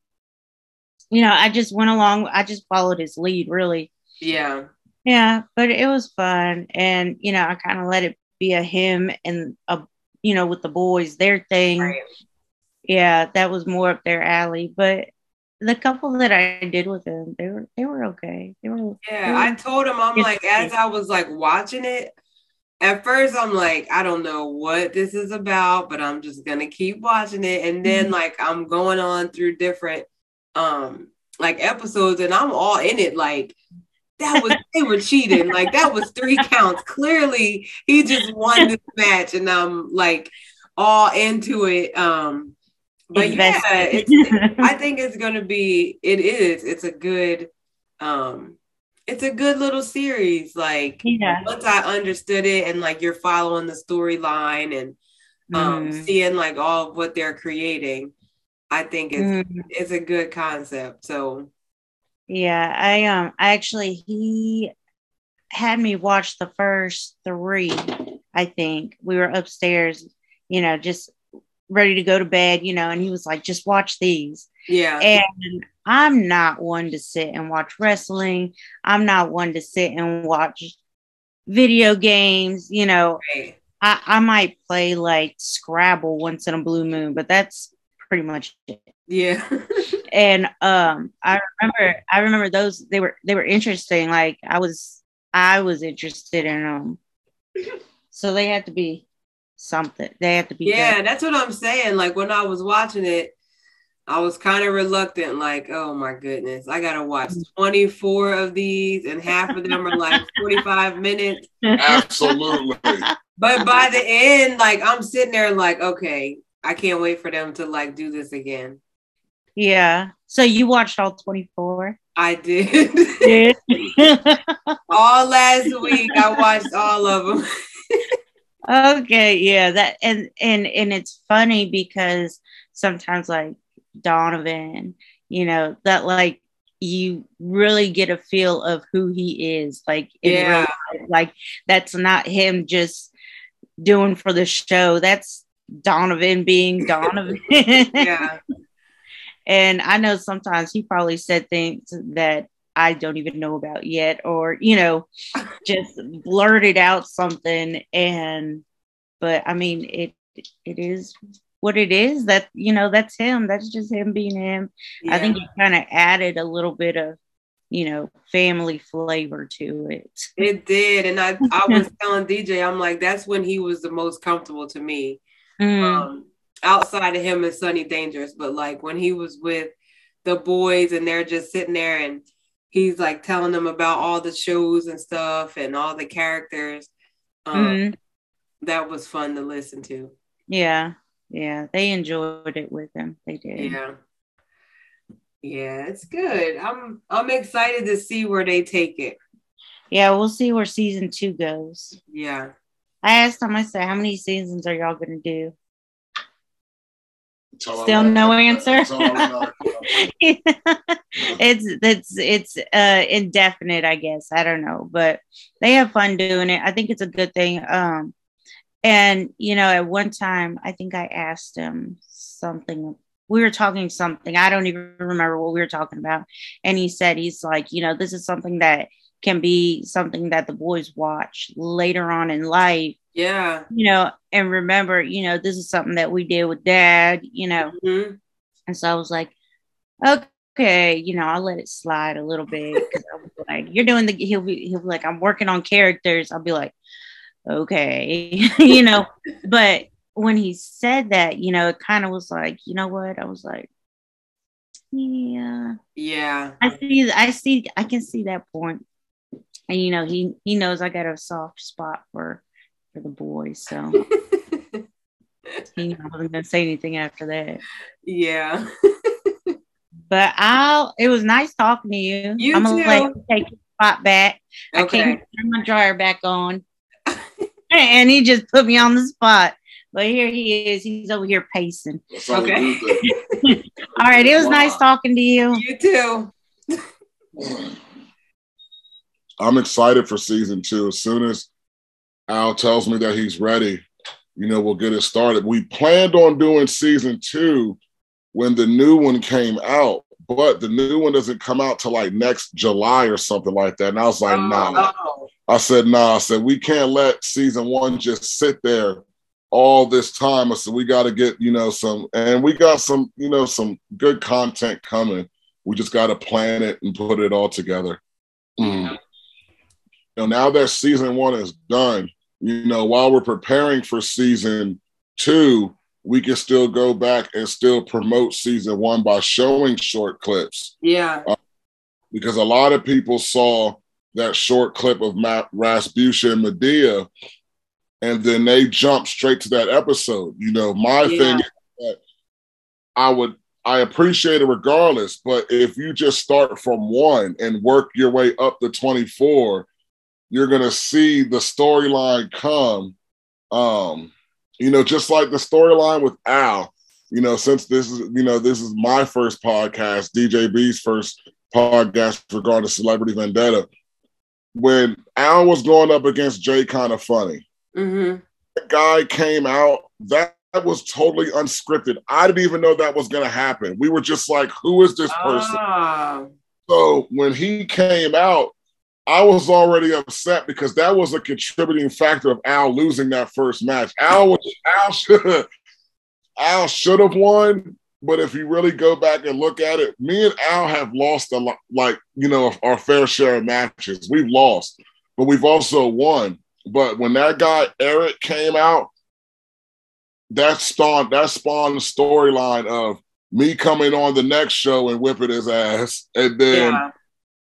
you know, I just went along, I just followed his lead, really. Yeah. Yeah, but it was fun. And, you know, I kind of let it be a him and a, you know, with the boys, their thing. Right. Yeah, that was more up their alley. But the couple that I did with them, they were they were okay. They were Yeah. I told him, I'm like, as I was like watching it, at first I'm like, I don't know what this is about, but I'm just gonna keep watching it. And then Mhm. like I'm going on through different um like episodes and I'm all in it like that was they were cheating. Like that was three counts. Clearly he just won this match and I'm like all into it. Um but yeah, it's I think it's gonna be it is. It's a good um it's a good little series. Like yeah. once I understood it and like you're following the storyline and um Mm. seeing like all of what they're creating, I think it's Mm. it's a good concept. So Yeah, I um I actually he had me watch the first three, I think. We were upstairs. you know, just ready to go to bed, you know, and he was like, just watch these. Yeah. And I'm not one to sit and watch wrestling. I'm not one to sit and watch video games, you know. Right. I, I might play like Scrabble once in a blue moon, but that's pretty much it. Yeah. And um I remember I remember those they were they were interesting. Like I was I was interested in them. So they had to be something. They had to be yeah, good. that's what I'm saying. Like when I was watching it, I was kind of reluctant, like, oh my goodness, I gotta watch Mm. 24 of these, and half of them are like 45 minutes. Absolutely. But by the end, like I'm sitting there like, okay, I can't wait for them to like do this again. Yeah. So you watched all 24? I did. Yeah. all last week, I watched all of them. okay, yeah, that and and and it's funny because sometimes like Donovan, you know, that like you really get a feel of who he is. Like in real Yeah. life. like that's not him just doing for the show. That's Donovan being Donovan. Yeah. And I know sometimes he probably said things that I don't even know about yet, or, you know, just blurted out something. And, but I mean, it, it is what it is that, you know, that's him. That's just him being him. I think Yeah. it kind of added a little bit of, you know, family flavor to it. it did. And I, I was telling DJ, I'm like, that's when he was the most comfortable to me. Mm, um, outside of him and Sunny Dangerous, but like when he was with the boys and they're just sitting there and he's like telling them about all the shows and stuff and all the characters. Um, mm, That was fun to listen to. yeah. Yeah. They enjoyed it with him. They did. Yeah. Yeah, it's good. I'm I'm excited to see where they take it. Yeah. We'll see where season two goes. Yeah. I asked him, I said, how many seasons are y'all going to do? Still no answer? tell her not- it's it's it's uh indefinite i guess. I don't know. But they have fun doing it. I think it's a good thing. Um and you know at one time i think i asked him something. We were talking something. I don't even remember what we were talking about. And he said he's like you know this is something that can be something that the boys watch later on in life Yeah. you know and remember you know this is something that we did with dad you know Mhm. and so I was like, okay, you know, I'll let it slide a little bit. 'cause I was like, you're doing the, he'll be, he'll be like, I'm working on characters. I'll be like, okay, you know, but when he said that, you know, it kind of was like, you know what? I was like, yeah, Yeah. I see, I see, I can see that point. And, you know, he, he knows I got a soft spot for, for the boys. So he wasn't going to say anything after that. yeah. But I'll. It was nice talking to you. You I'm gonna too. let you take your spot back. I Okay. can't turn my dryer back on, and he just put me on the spot. But here he is. He's over here pacing. That's how we Okay. All right. It was nice talking to you. You too. I'm excited for season two. As soon as Al tells me that he's ready, you know, we'll get it started. We planned on doing season two when the new one came out, but the new one doesn't come out till like next July or something like that. And I was like, nah. Oh, I said, nah. I said, we can't let season one just sit there all this time. I said, we got to get, you know, some, and we got some, you know, some good content coming. We just got to plan it and put it all together. Mm. You know, now that season one is done, you know, while we're preparing for season two, we can still go back and still promote season one by showing short clips yeah. Uh, because a lot of people saw that short clip of Matt and Madea, and then they jumped straight to that episode. You know, my Yeah. thing is that I would I appreciate it regardless, but if you just start from one and work your way up to 24, you're gonna see the storyline come. Um, you know, just like the storyline with Al, you know, since this is, you know, this is my first podcast, DJ B's first podcast regarding Celebrity Vendetta. When Al was going up against Jay Kind of Funny, Mm-hmm. that guy came out, that that was totally unscripted. I didn't even know that was going to happen. We were just like, who is this person? Ah, So when he came out, I was already upset because that was a contributing factor of Al losing that first match. Al was Al should have Al should have won, but if you really go back and look at it, me and Al have lost a lot, like you know, our fair share of matches. We've lost, but we've also won. But when that guy Eric came out, that spawned that spawned the storyline of me coming on the next show and whipping his ass, and then. yeah.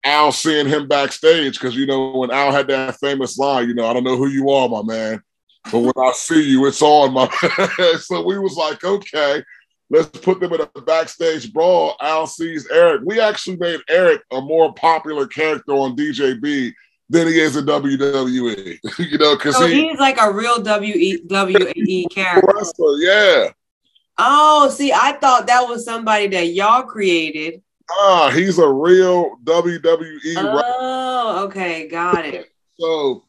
Al seeing him backstage because you know when Al had that famous line, you know, I don't know who you are, my man, but when I see you, it's on, my man. so we was like, okay, let's put them in a backstage brawl. Al sees Eric. We actually made Eric a more popular character on DJB than he is in WWE. you know, because So oh, he he's like a real WWE character. wrestler, yeah. Oh, see, I thought that was somebody that y'all created. Ah, he's a real WWE. Oh, okay, got it. So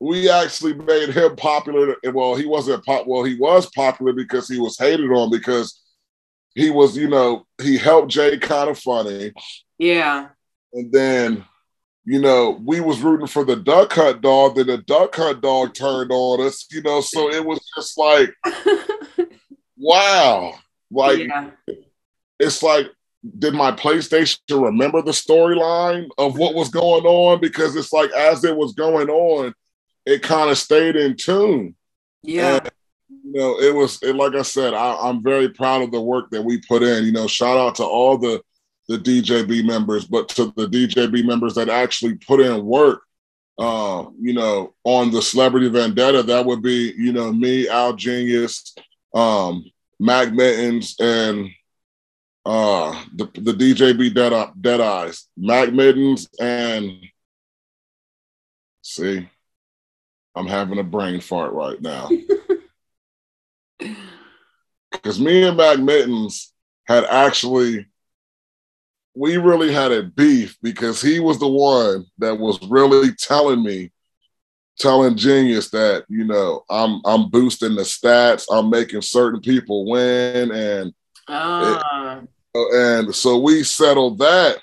we actually made him popular. Well, he wasn't pop. Well, he was popular because he was hated on because he was, you know, he helped Jay kind of funny, Yeah. and then, you know, we was rooting for the Duck Hunt dog. Then the Duck Hunt dog turned on us, you know. So it was just like, wow, like yeah. it's like. Did my PlayStation remember the storyline of what was going on? Because it's like as it was going on, it kind of stayed in tune. Yeah. you know, it was it, like I said, I, I'm very proud of the work that we put in. You know, shout out to all the the DJB members, but to the DJB members that actually put in work. Uh, you know, on the Celebrity Vendetta, that would be you know me, Al Genius, um, Mac Mittens, and uh the the DJB Dead Up Dead Eyes, Mac Mittens, and see, I'm having a brain fart right now. because me and Mac Mittens had actually we really had a beef because he was the one that was really telling me telling genius that you know i'm i'm boosting the stats. I'm making certain people win and Ah, and so we settled that.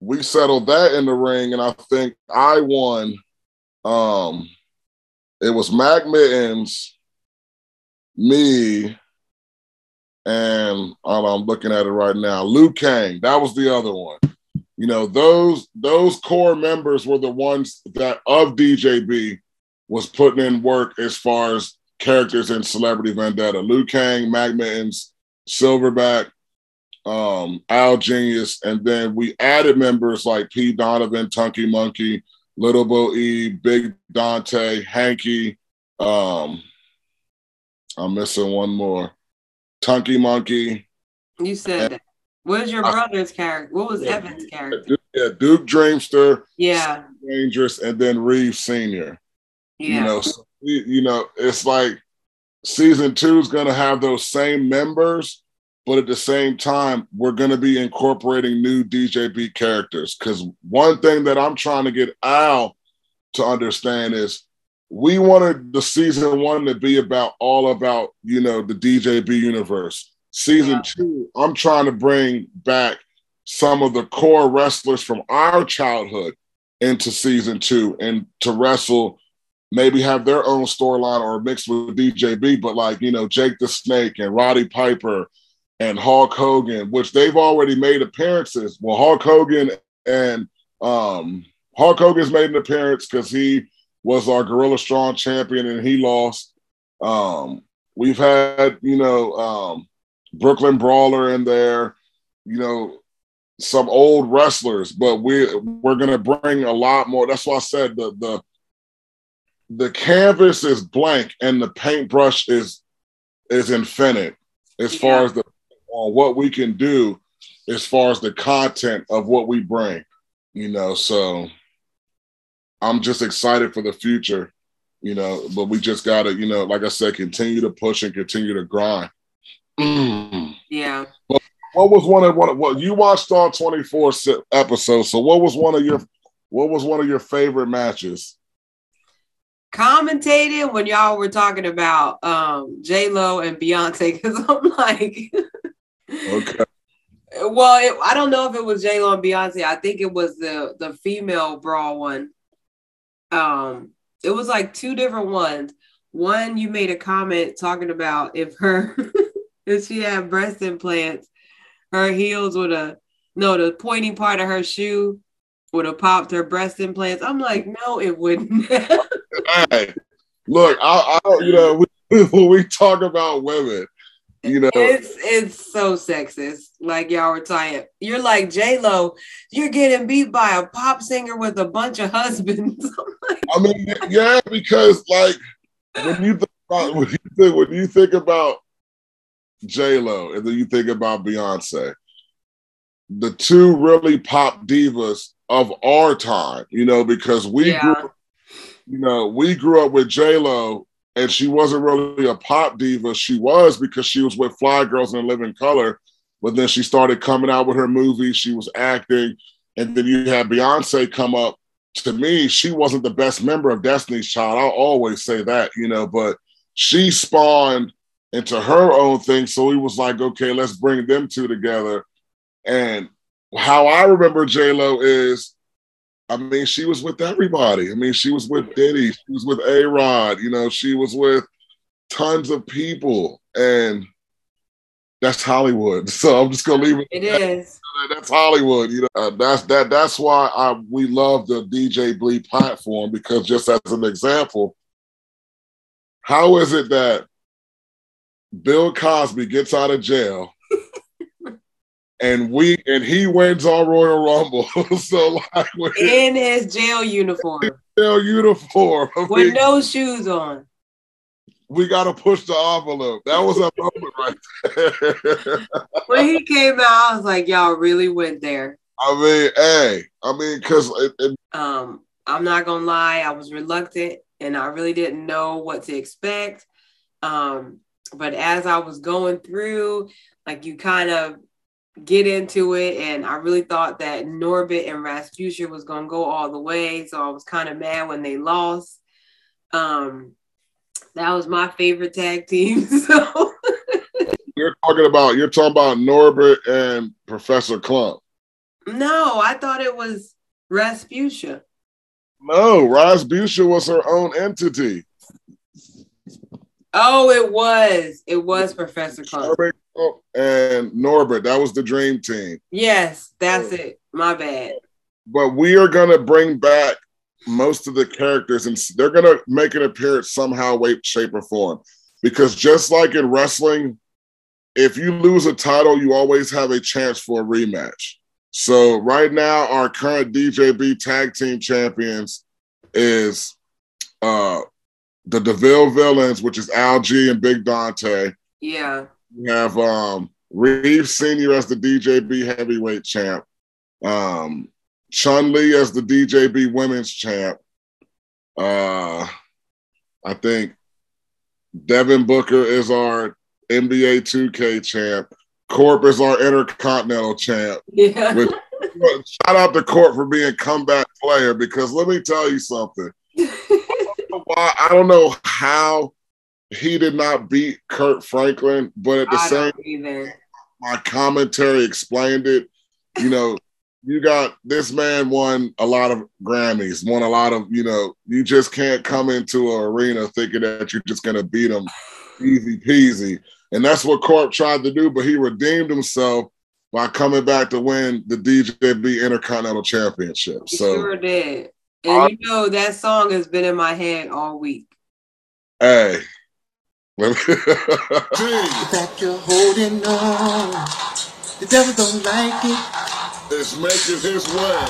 We settled that in the ring and i think i won. Um it was mac mittens me and i'm looking at it right now luke kang. That was the other one. You know those those core members were the ones that of djb was putting in work as far as characters in celebrity vendetta. Luke kang mac mittens silverback um, Al Genius, and then we added members like P. Donovan, Tunky Monkey, Little Bo E, Big Dante, Hanky. Um, I'm missing one more. Tunky Monkey. you said that. What was your I- brother's character? What was Yeah. Evan's character? Duke, yeah, Duke Dreamster, Yeah. Dangerous, and then Reeves Senior. Yeah. You know, so you know, it's like season two is going to have those same members, but at the same time, we're going to be incorporating new DJB characters. Because one thing that I'm trying to get Al to understand is we wanted the season one to be about all about you know the DJB universe. Season Yeah. two, I'm trying to bring back some of the core wrestlers from our childhood into season two and to wrestle maybe have their own storyline or mixed with DJB, but like, you know, Jake the Snake and Roddy Piper and Hulk Hogan, which they've already made appearances. Well, Hulk Hogan and um, Hulk Hogan's made an appearance because he was our Gorilla Strong champion and he lost. Um, we've had, you know, um, Brooklyn Brawler in there, you know, some old wrestlers, but we we're gonna bring a lot more. That's why I said the the the canvas is blank and the paintbrush is is infinite as far as the on what we can do as far as the content of what we bring you know so i'm just excited for the future you know but we just gotta you know like i said continue to push and continue to grind Mm. Yeah. what was one of one of what you watched all 24 episodes so what was one of your what was one of your favorite matches commentated when y'all were talking about um J Lo and Beyonce because I'm like, Okay. well, it, I don't know if it was J Lo and Beyonce. I think it was the the female brawl one. Um, it was like two different ones. One, you made a comment talking about if her if she had breast implants, her heels would have no the pointing part of her shoe would have popped her breast implants. I'm like, no, it wouldn't. Hey, look, I, I you know, we, when we talk about women, you know, It's it's so sexist. Like y'all were talking. You're like J Lo. You're getting beat by a pop singer with a bunch of husbands. I mean, yeah, because like when you think about when you think, when you think about J Lo and then you think about Beyonce, the two really pop divas of our time, you know, because we Yeah. grew, you know, we grew up with J Lo, and she wasn't really a pop diva. She was because she was with Fly Girls in Living Color, but then she started coming out with her movies. She was acting, and then you had Beyonce come up. To me, she wasn't the best member of Destiny's Child. I'll always say that, you know, but she spawned into her own thing. So he was like, okay, let's bring them two together. And how I remember J Lo is, I mean, she was with everybody. I mean, she was with Diddy, she was with A Rod, you know, she was with tons of people, and that's Hollywood. So I'm just gonna leave it. it is. That's Hollywood. You know, uh, that's that. That's why I we love the DJ Bleed platform because just as an example, how is it that Bill Cosby gets out of jail? And we and he wins our Royal Rumble. so like In his jail uniform jail uniform, I with mean, no shoes on. we got to push the envelope. That was a moment right there. When he came out, I was like, y'all really went there. I mean, hey, I mean, because it, it, Um, I'm not gonna lie, I was reluctant and I really didn't know what to expect. Um, but as I was going through, like you kind of get into it, and I really thought that Norbit and Rasputia was gonna go all the way. So I was kind of mad when they lost. Um, that was my favorite tag team. So you're talking about you're talking about Norbit and Professor Klump. no, I thought it was Rasputia. No, Rasputia was her own entity. Oh, it was. It was Professor Klump. Norbit and Norbit, that was the dream team. Yes, that's it. My bad. But we are gonna bring back most of the characters, and they're gonna make an appearance somehow, way, shape, or form. Because just like in wrestling, if you lose a title, you always have a chance for a rematch. So right now, our current DJB tag team champions is uh the DeVille villains, which is Al G and Big Dante. Yeah. We have um Reeves Senior as the DJB heavyweight champ. Um Chun Li as the DJB women's champ. Uh I think Devin Booker is our NBA 2K champ. Corp is our intercontinental champ. Yeah. Which, shout out to Corp for being comeback player because let me tell you something. Why I don't know how he did not beat Kirk Franklin, but at the I same either. my commentary explained it. You know, you got this man won a lot of Grammys, won a lot of, you know, you just can't come into an arena thinking that you're just gonna beat him easy peasy. And that's what Corp tried to do, but he redeemed himself by coming back to win the DJB Intercontinental Championship. He So sure did. And you know that song has been in my head all week. hey. Let that you're holding on. The devil don't like it! it. is making his way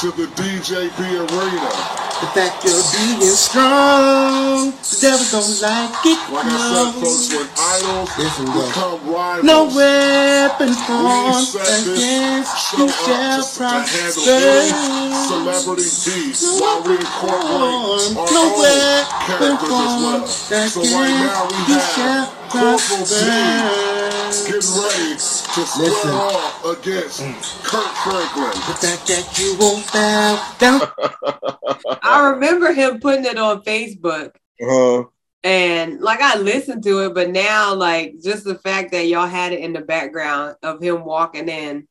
to the DJB arena. The fact you're being strong. The devil don't like it. Like I no. said, folks, when idols become rivals, No weapon we formed against you shall up to, to handle any prosper. celebrity beef while we incorporate our No own weapon characters as well. formed So right now we against you shall have Corporal D prosper. getting ready to Listen. square off against Kirk Franklin. The fact that you won't bow down. I remember him putting it on Facebook. Uh, And like I listened to it, but now like just the fact that y'all had it in the background of him walking in,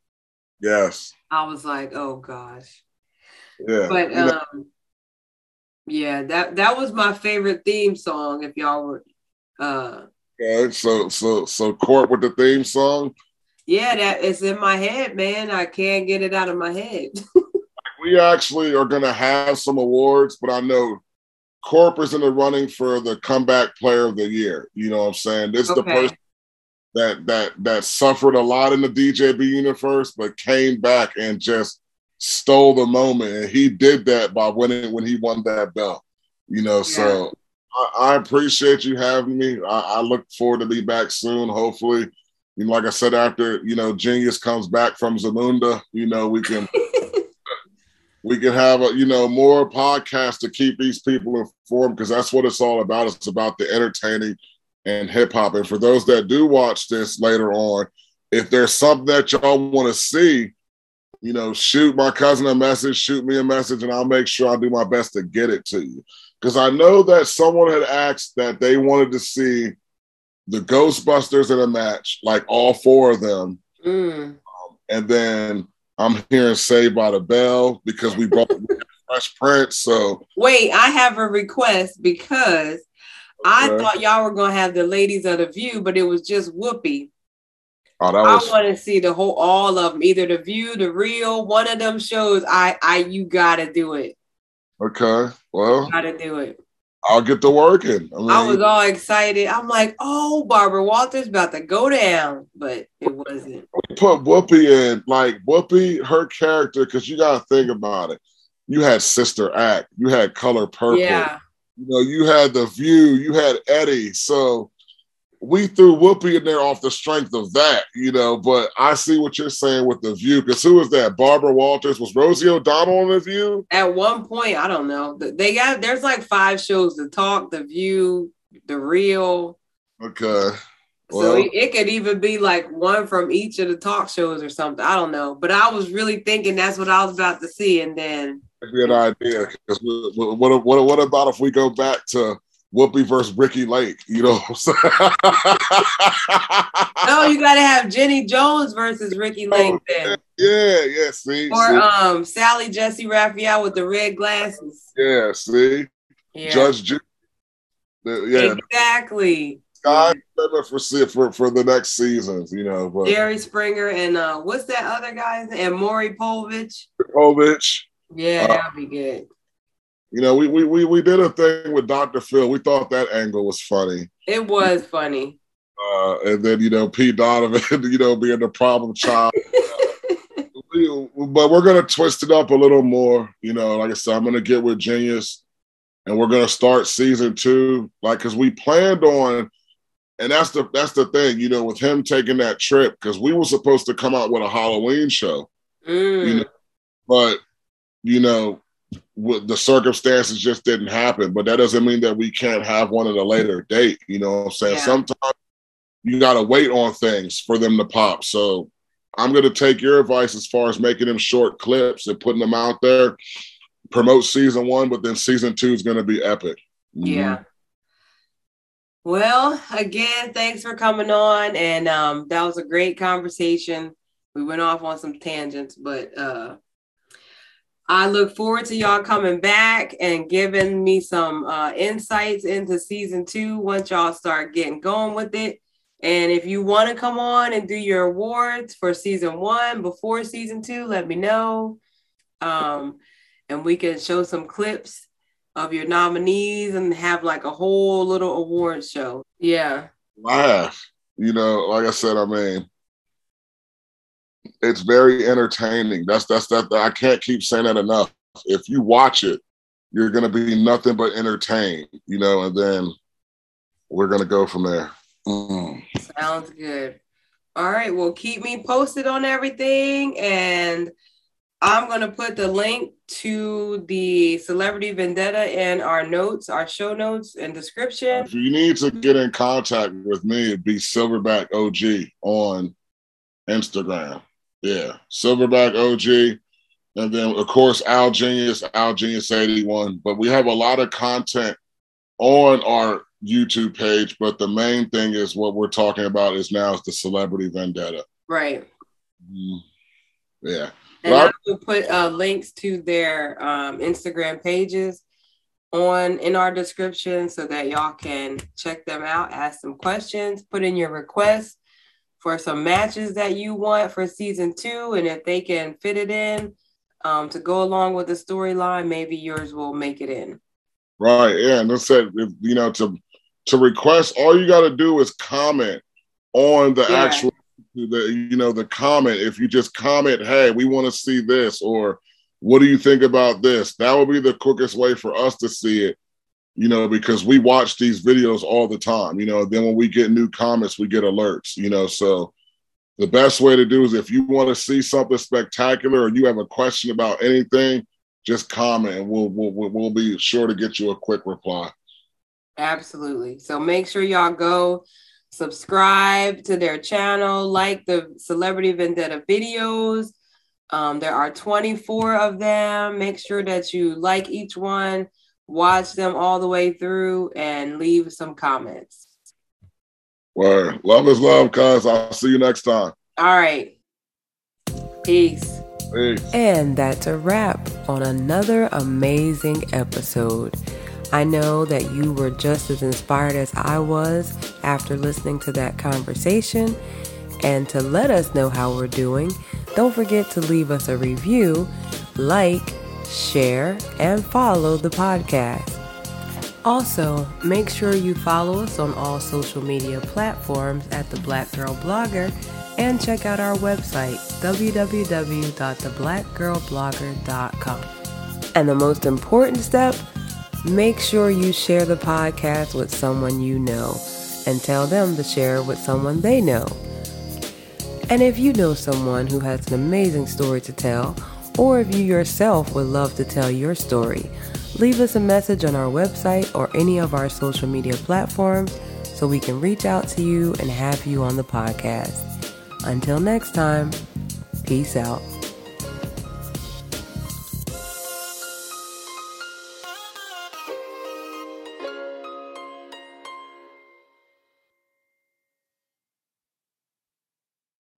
yes. I was like, oh gosh. Yeah. But You know, um yeah, that that was my favorite theme song if y'all were uh okay, so so so court with the theme song. Yeah, that is in my head, man. I can't get it out of my head. We actually are gonna have some awards, but I know Corp is in the running for the comeback player of the year. You know what I'm saying? This is the person that that that suffered a lot in the DJB universe, but came back and just stole the moment. And he did that by winning when he won that belt. You know, so I, I appreciate you having me. I, I look forward to be back soon, hopefully. Know, like I said, after you know, Genius comes back from Zamunda, you know, we can we can have a you know more podcasts to keep these people informed because that's what it's all about. It's about the entertaining and hip hop. And for those that do watch this later on, if there's something that y'all want to see, you know, shoot my cousin a message, shoot me a message, and I'll make sure I do my best to get it to you. Because I know that someone had asked that they wanted to see the Ghostbusters in a match, like all four of them. Mm. And then I'm hearing Saved by the Bell because we brought Fresh Prince. So Wait, I have a request because I thought y'all were gonna have the ladies of the view, but it was just Whoopi. oh, that I want to see the whole all of them, either the view, the real, one of them shows. I, I, you gotta do it. okay. Well, Gotta do it. I'll get to working. I, mean, I was all excited. I'm like, oh, Barbara Walters about to go down, but it wasn't. We put Whoopi in, like Whoopi, her character, because you got to think about it. You had Sister Act, you had Color Purple, Yeah, you know, you had The View, you had Eddie. So we threw Whoopi in there off the strength of that, you know. But I see what you're saying with The View, because who was that? Barbara Walters was Rosie O'Donnell on The View. at one point, I don't know. They got there's like five shows The talk, the view, the real. Okay, So Well- it, it could even be like one from each of the talk shows or something. I don't know. But I was really thinking that's what I was about to see. And then good idea. Because what, what, what about if we go back to Whoopi versus Ricki Lake? You know what I'm saying? no, you gotta have Jenny Jones versus Ricki Lake then. Yeah, yeah, see, Or see, um Sally Jessy Raphael with the red glasses. yeah, see, Yeah. Judge Ju- yeah, Exactly. limit for for for the next seasons, you know. But Jerry Springer and uh what's that other guy's? And Maury Povich. Povich, Yeah, that'd be good. You know, we, we we we did a thing with Dr. Phil. We thought that angle was funny. It was funny. Uh, and then you know Pete Donovan, you know, being the problem child. We- but we're gonna twist it up a little more. You know, like I said, I'm gonna get with Genius, and we're gonna start season two. Like, cause we planned on, and that's the that's the thing. You know, with him taking that trip, because we were supposed to come out with a Halloween show, Mm. you know, but you know, the circumstances just didn't happen. But that doesn't mean that we can't have one at a later date. You know what I'm saying? Yeah. Sometimes you gotta wait on things for them to pop. So I'm gonna take your advice as far as making them short clips and putting them out there. Promote season one, but then season two is gonna be epic. Yeah. Well, again, thanks for coming on. And um, that was a great conversation. We went off on some tangents, but uh, I look forward to y'all coming back and giving me some uh, insights into season two once y'all start getting going with it. And if you want to come on and do your awards for season one before season two, let me know. Um, and we can show some clips of your nominees and have like a whole little award show. Yeah. laugh. You know, like I said, I mean, it's very entertaining. That's that's that. I can't keep saying that enough. If you watch it, you're gonna be nothing but entertained. You know, and then we're gonna go from there. Mm. Sounds good. All right. Well, keep me posted on everything. And I'm going to put the link to the Celebrity Vendetta in our notes, our show notes and description. If you need to get in contact with me, it'd be Silverback OG on Instagram. Yeah, Silverback OG. And then, of course, Al Genius, Al Genius 81. But we have a lot of content on our YouTube page. But the main thing is what we're talking about is now is the celebrity vendetta. Right. Mm, yeah. And I will put uh, links to their um, Instagram pages on in our description so that y'all can check them out, ask some questions, put in your requests for some matches that you want for season two. And if they can fit it in um, to go along with the storyline, maybe yours will make it in. Right. Yeah. And that's it. You know, to to request, all you got to do is comment on the yeah. actual the you know the comment if you just comment hey we want to see this or what do you think about this that would be the quickest way for us to see it you know because we watch these videos all the time you know then when we get new comments we get alerts you know so the best way to do is if you want to see something spectacular or you have a question about anything just comment and we'll we'll, we'll be sure to get you a quick reply absolutely so make sure y'all go subscribe to their channel, like the Celebrity Vendetta videos. Um, there are 24 of them. Make sure that you like each one, watch them all the way through, and leave some comments. Word. Love is love, cuz. I'll see you next time. All right. Peace. Peace. And that's a wrap on another amazing episode. I know that you were just as inspired as I was after listening to that conversation. And to let us know how we're doing, don't forget to leave us a review, like, share, and follow the podcast. Also, make sure you follow us on all social media platforms at The Black Girl Blogger and check out our website, www.theblackgirlblogger.com. And the most important step, Make sure you share the podcast with someone you know and tell them to share it with someone they know. And if you know someone who has an amazing story to tell, or if you yourself would love to tell your story, leave us a message on our website or any of our social media platforms so we can reach out to you and have you on the podcast. Until next time, peace out.